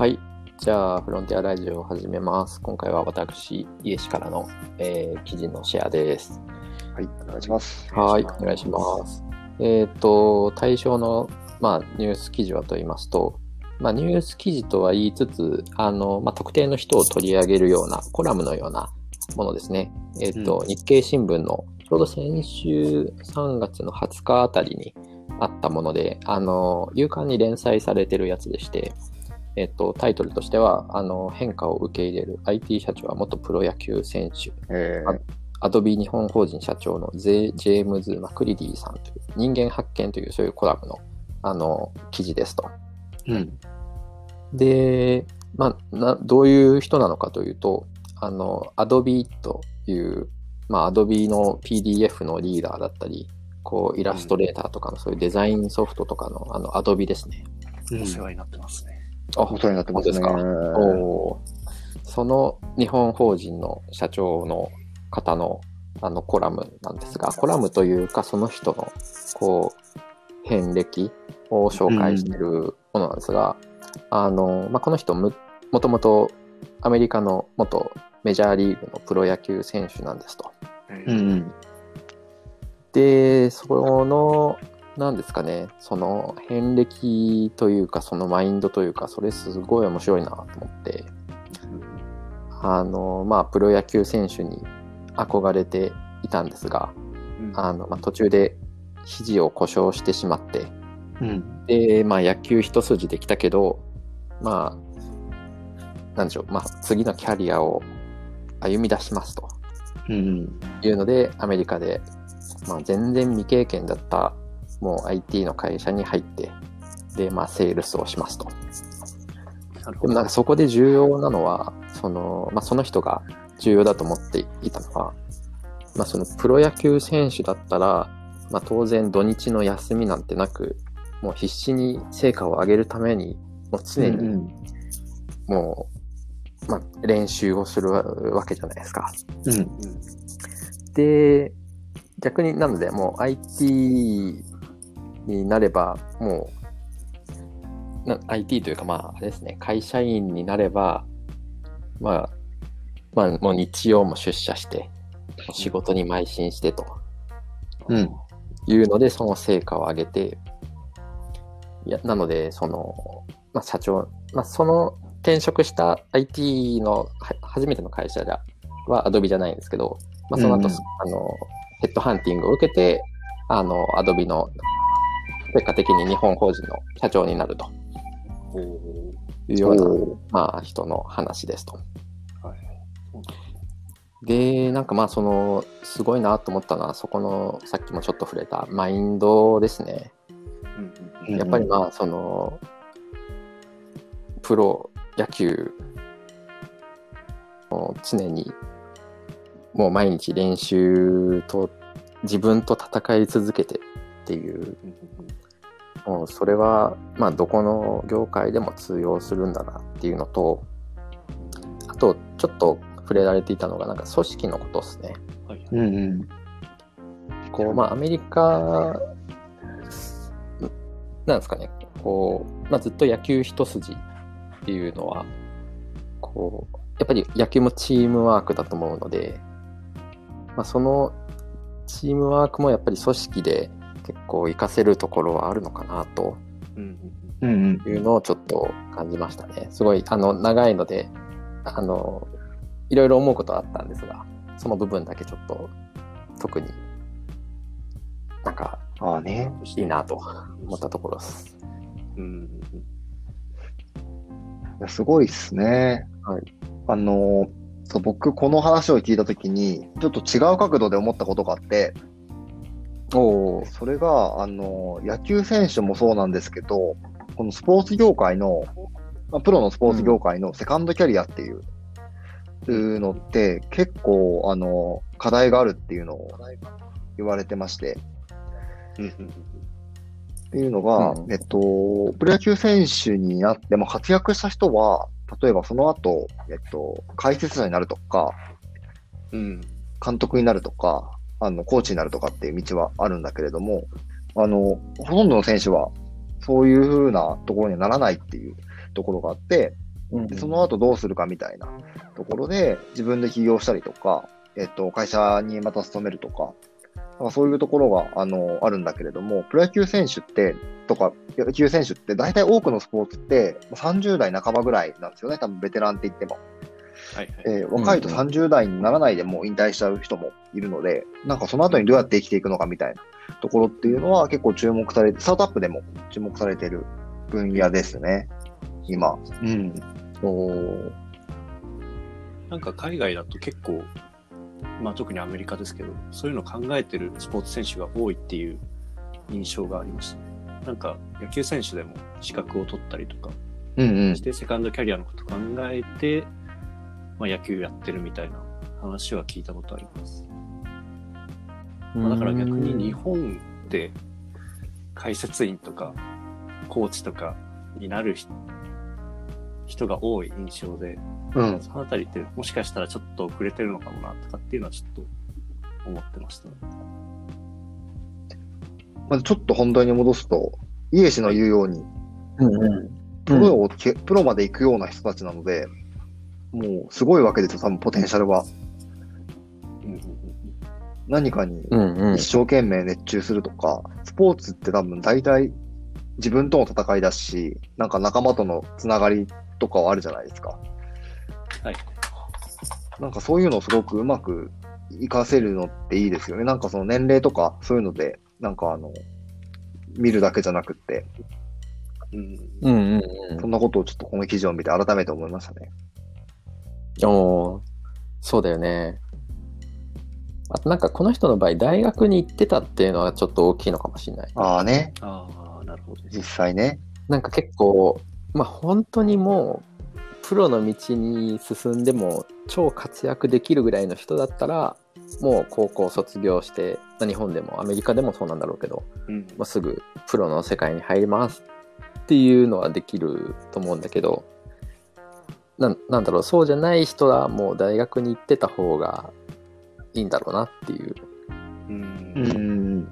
はい。じゃあ、フロンティアラジオを始めます。今回は私、家氏からの、えー記事のシェアです。はい、お願いします。はい、お願いします。えっ、と、対象の、まあ、ニュース記事はと言いますと、まあ、ニュース記事とは言いつつ、あの、まあ、特定の人を取り上げるような、コラムのようなものですね。えっ、と、うん日経新聞の、ちょうど先週3月の20日あたりにあったもので、あの、夕刊に連載されてるやつでして、えっ、と、タイトルとしては、あの、変化を受け入れる IT 社長は元プロ野球選手、えーアドビ日本法人社長のゼジェームズ・マクリディさんという人間発見というそういうコラムのあの記事ですと。うん。で、まあ、などういう人なのかというと、あの、アドビという、まあ、アドビの PDF のリーダーだったり、こう、イラストレーターとかのそういうデザインソフトとかの、あの、アドビですね。うんお世話になってますね。あ、お世話になってますね。すその日本法人の社長の方のあのコラムなんですが、コラムというかその人のこう遍歴を紹介しているものなんですが、あのまあ、この人むもともとアメリカの元メジャーリーグのプロ野球選手なんですと。うんうん。で、その、なんですかね、その遍歴というか、そのマインドというか、それすごい面白いなと思って、あの、まあ、プロ野球選手に憧れていたんですが、あの、まあ、途中で肘を故障してしまって、うん。で、まあ、野球一筋できたけど、まあ、なんでしょう、まあ、次のキャリアを歩み出しますと。うん。いうので、アメリカで、まあ、全然未経験だった、もう IT の会社に入って、で、まあ、セールスをしますと。でもなんかそこで重要なのは、その、まあ、その人が重要だと思っていたのは、まあ、そのプロ野球選手だったら、まあ、当然土日の休みなんてなく、もう必死に成果を上げるために、もう常にうん。もう、まあ、練習をするわけじゃないですか。うん。で、逆になので、もう IT になれば、もう、な IT というか、まあ、あれですね、会社員になれば、まあ、まあ、もう日曜も出社して、仕事に邁進してとうん。いうので、その成果を上げて、いや、なので、その、まあ、社長、まあ、その転職した IT のは初めての会社じゃは Adobe じゃないんですけど、まあ、その後、うんあの、ヘッドハンティングを受けて、あの、Adobe の結果的に日本法人の社長になると。いうような、まあ、人の話ですと。はいで、なんかまあ、その、すごいなと思ったのは、そこの、さっきもちょっと触れたマインドですね。うん。やっぱりまあ、その、プロ野球を常に、もう毎日練習と自分と戦い続けてっていう、もうそれは、まあ、どこの業界でも通用するんだなっていうのと、あと、ちょっと触れられていたのが、なんか組織のことですね。はいうん。うん。こう、まあ、アメリカ、なんですかね、こう、まあ、ずっと野球一筋っていうのは、こう、やっぱり野球もチームワークだと思うので、まあ、そのチームワークもやっぱり組織で結構活かせるところはあるのかなとうんうん。いうのをちょっと感じましたね。すごい、あの、長いので、あの、いろいろ思うことはあったんですが、その部分だけちょっと特になんかああね。いいなと思ったところです。うんいやすごいっすね。はい。あの、そう、僕、この話を聞いたときに、ちょっと違う角度で思ったことがあって、おお。それが、あの、野球選手もそうなんですけど、このスポーツ業界の、まあ、プロのスポーツ業界のセカンドキャリアっていう、いうのって、結構、あの、課題があるっていうのを言われてまして、うんっていうのが、うん。えっと、プロ野球選手になって、まあ、活躍した人は、例えばその後、えっと、解説者になるとか、うん。監督になるとか、あの、コーチになるとかっていう道はあるんだけれども、あの、ほとんどの選手は、そういうふうなところにはならないっていうところがあって、その後どうするかみたいなところで、自分で起業したりとか、えっと、会社にまた勤めるとか、なんかそういうところが、あの、あるんだけれども、プロ野球選手って、とか、野球選手って、大体多くのスポーツって、30代半ばぐらいなんですよね。多分ベテランって言っても。はいはい。えー若いとうん30代にならないでもう引退しちゃう人もいるので、なんかその後にどうやって生きていくのかみたいなところっていうのは結構注目されて、スタートアップでも注目されている分野ですね。今。うん。おーなんか海外だと結構、まあ特にアメリカですけど、そういうのを考えてるスポーツ選手が多いっていう印象がありましたね。なんか野球選手でも資格を取ったりとかうんうんし。て、セカンドキャリアのこと考えて、まあ野球やってるみたいな話は聞いたことあります。まあだから逆に日本で解説員とかコーチとかになる人人が多い印象で、うん。そのあたりってもしかしたらちょっと遅れてるのかもなとかっていうのはちょっと思ってましたね。まずちょっと本題に戻すと、イエシの言うように、うんうん。プロをけ、プロまで行くような人たちなので、もうすごいわけですよ、多分ポテンシャルは。うんうんうん何かにうんうん一生懸命熱中するとか、スポーツって多分大体自分との戦いだし、なんか仲間とのつながりとかはあるじゃないですか。はい。なんかそういうのをすごくうまく活かせるのっていいですよね。なんかその年齢とかそういうので、なんかあの、見るだけじゃなくって、うんうんうんうんそんなことをちょっとこの記事を見て改めて思いましたね。おーそうだよね。あとなんかこの人の場合、大学に行ってたっていうのはちょっと大きいのかもしれない。ああね、ああ、なるほど実。際ね。なんか結構、まあ本当にもう、プロの道に進んでも超活躍できるぐらいの人だったら、もう高校卒業して、まあ日本でもアメリカでもそうなんだろうけど、うんまあ、すぐプロの世界に入りますっていうのはできると思うんだけどなんなんだろうそうじゃない人はもう大学に行ってた方がいいんだろうなっていうううんん、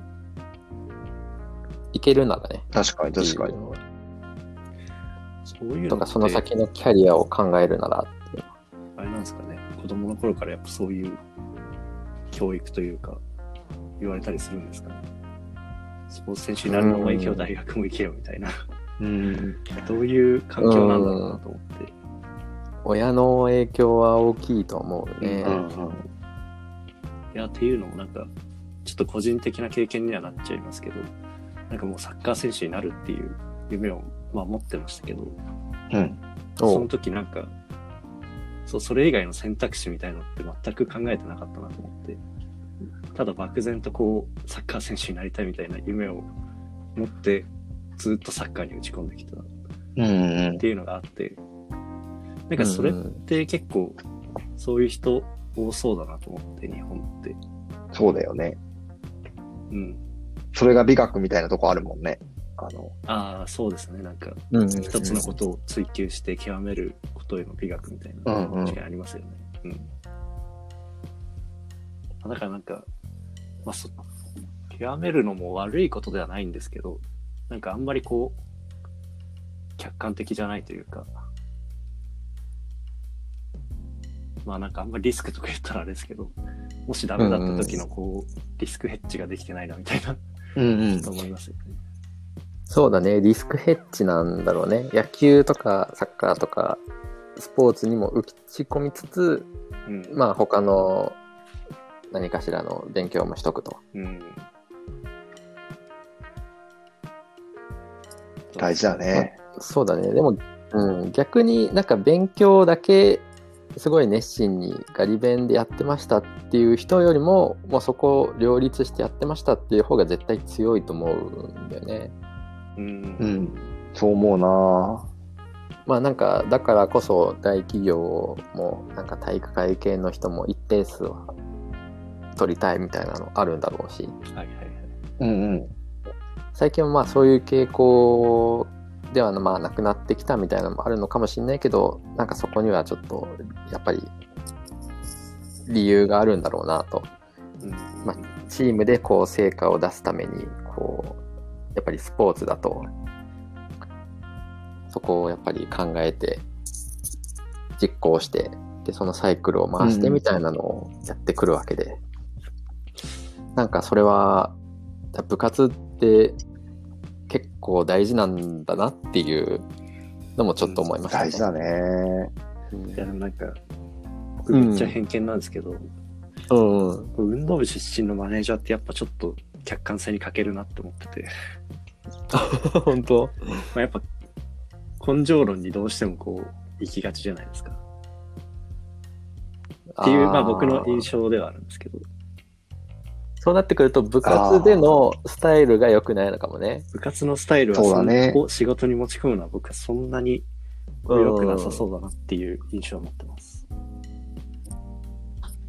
いけるならね確かに確かに。そういうのとかその先のキャリアを考えるならっていうあれなんですかね、子供の頃からやっぱそういう教育というか、言われたりするんですかね。スポーツ選手になるのもいいけど、うん大学も行けよみたいな。うん、どういう環境なんだろうなと思って。親の影響は大きいと思うね、うん、うん。いや、っていうのもなんか、ちょっと個人的な経験にはなっちゃいますけど、なんかもうサッカー選手になるっていう夢を、まあ、持ってましたけど、うん、おその時なんか、そう、それ以外の選択肢みたいのって全く考えてなかったなと思って、ただ漠然とこう、サッカー選手になりたいみたいな夢を持って、ずっとサッカーに打ち込んできたっうん、ていうのがあって、なんかそれって結構、そういう人多そうだなと思って、日本って。そうだよね。うん。それが美学みたいなとこあるもんね。あの、ああ、そうですね。なんか、うんうん一つのことを追求して極めることへの美学みたいな、うんうん確かにありますよね。うん。だからなんか、まあそ、極めるのも悪いことではないんですけど、なんかあんまりこう、客観的じゃないというか、まあなんかあんまりリスクとか言ったらあれですけど、もしダメだった時のこう、リスクヘッジができてないなみたいな、うんうんと思いますよね。そうだねリスクヘッジなんだろうね野球とかサッカーとかスポーツにも打ち込みつつうん。まあ他の何かしらの勉強もしとくとうん。大事だね。そうだね。でも、うん、逆になんか勉強だけすごい熱心にガリ勉でやってましたっていう人よりも、もうそこを両立してやってましたっていう方が絶対強いと思うんだよね。うん。うん。そう思うなまあなんか、だからこそ大企業もなんか体育会系の人も一定数は取りたいみたいなのあるんだろうし、はいはいはい。うんうん。最近はまあそういう傾向ではまあなくなってきたみたいなのもあるのかもしれないけどなんかそこにはちょっとやっぱり理由があるんだろうなと。うん。まチームでこう成果を出すためにこうやっぱりスポーツだとそこをやっぱり考えて実行して、で、そのサイクルを回してうんみたいなのをやってくるわけで、なんかそれは、部活って結構大事なんだなっていうのもちょっと思いました大事だね。うんいや、なんか、僕めっちゃ偏見なんですけど、うんうん。運動部出身のマネージャーってやっぱちょっと客観性に欠けるなって思ってて、本当？まあ、やっぱ根性論にどうしてもこう行きがちじゃないですか。っていう、まあ僕の印象ではあるんですけど、そうなってくると部活でのスタイルが良くないのかもね。部活のスタイルはそうだねそんを仕事に持ち込むのは僕はそんなに良くなさそうだなっていう印象を持ってます。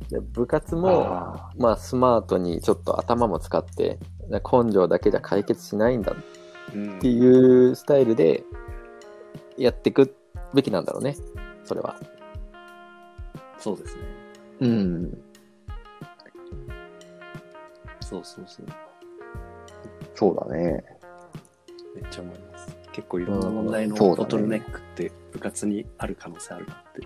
で部活も、あまあスマートにちょっと頭も使って、根性だけじゃ解決しないんだうんっていうスタイルでやっていくべきなんだろうね。それは。そうですね。うん。そうそうそう。そうだね。めっちゃ思います。結構いろんな問題のボトルネックって部活にある可能性あるなって、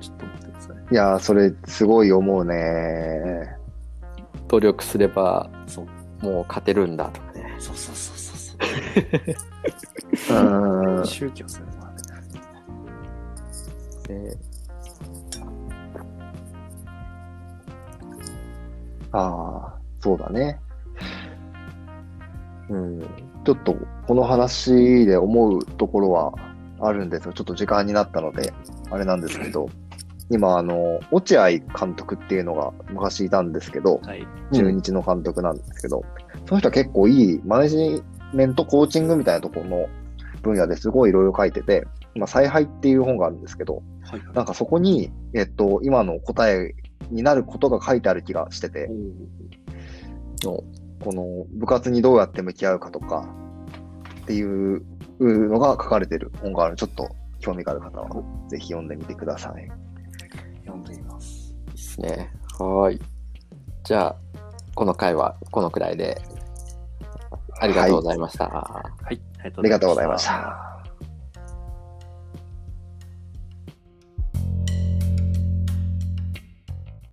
ちょっと思ってますね。いやー、それすごい思うね。努力すればそう。もう勝てるんだとかね。そうそうそうそううんそう。。宗教それはね。ねああ、そうだね。うん。ちょっとこの話で思うところはあるんですが、ちょっと時間になったので、あれなんですけど、今、あの、落合監督っていうのが昔いたんですけど、はい。中日の監督なんですけど、その人は結構いいマネジメントコーチングみたいなところの分野ですごいいろいろ書いてて、まあ、采配っていう本があるんですけど、はいはい。なんかそこに、えっと、今の答えになることが書いてある気がしてて、おこの部活にどうやって向き合うかとかっていうのが書かれてる本があるちょっと興味がある方はぜひ読んでみてください。読んでみます。いいっすね。はーい。じゃあ、この回はこのくらいで、ありがとうございました。はい。ありありがとうございました。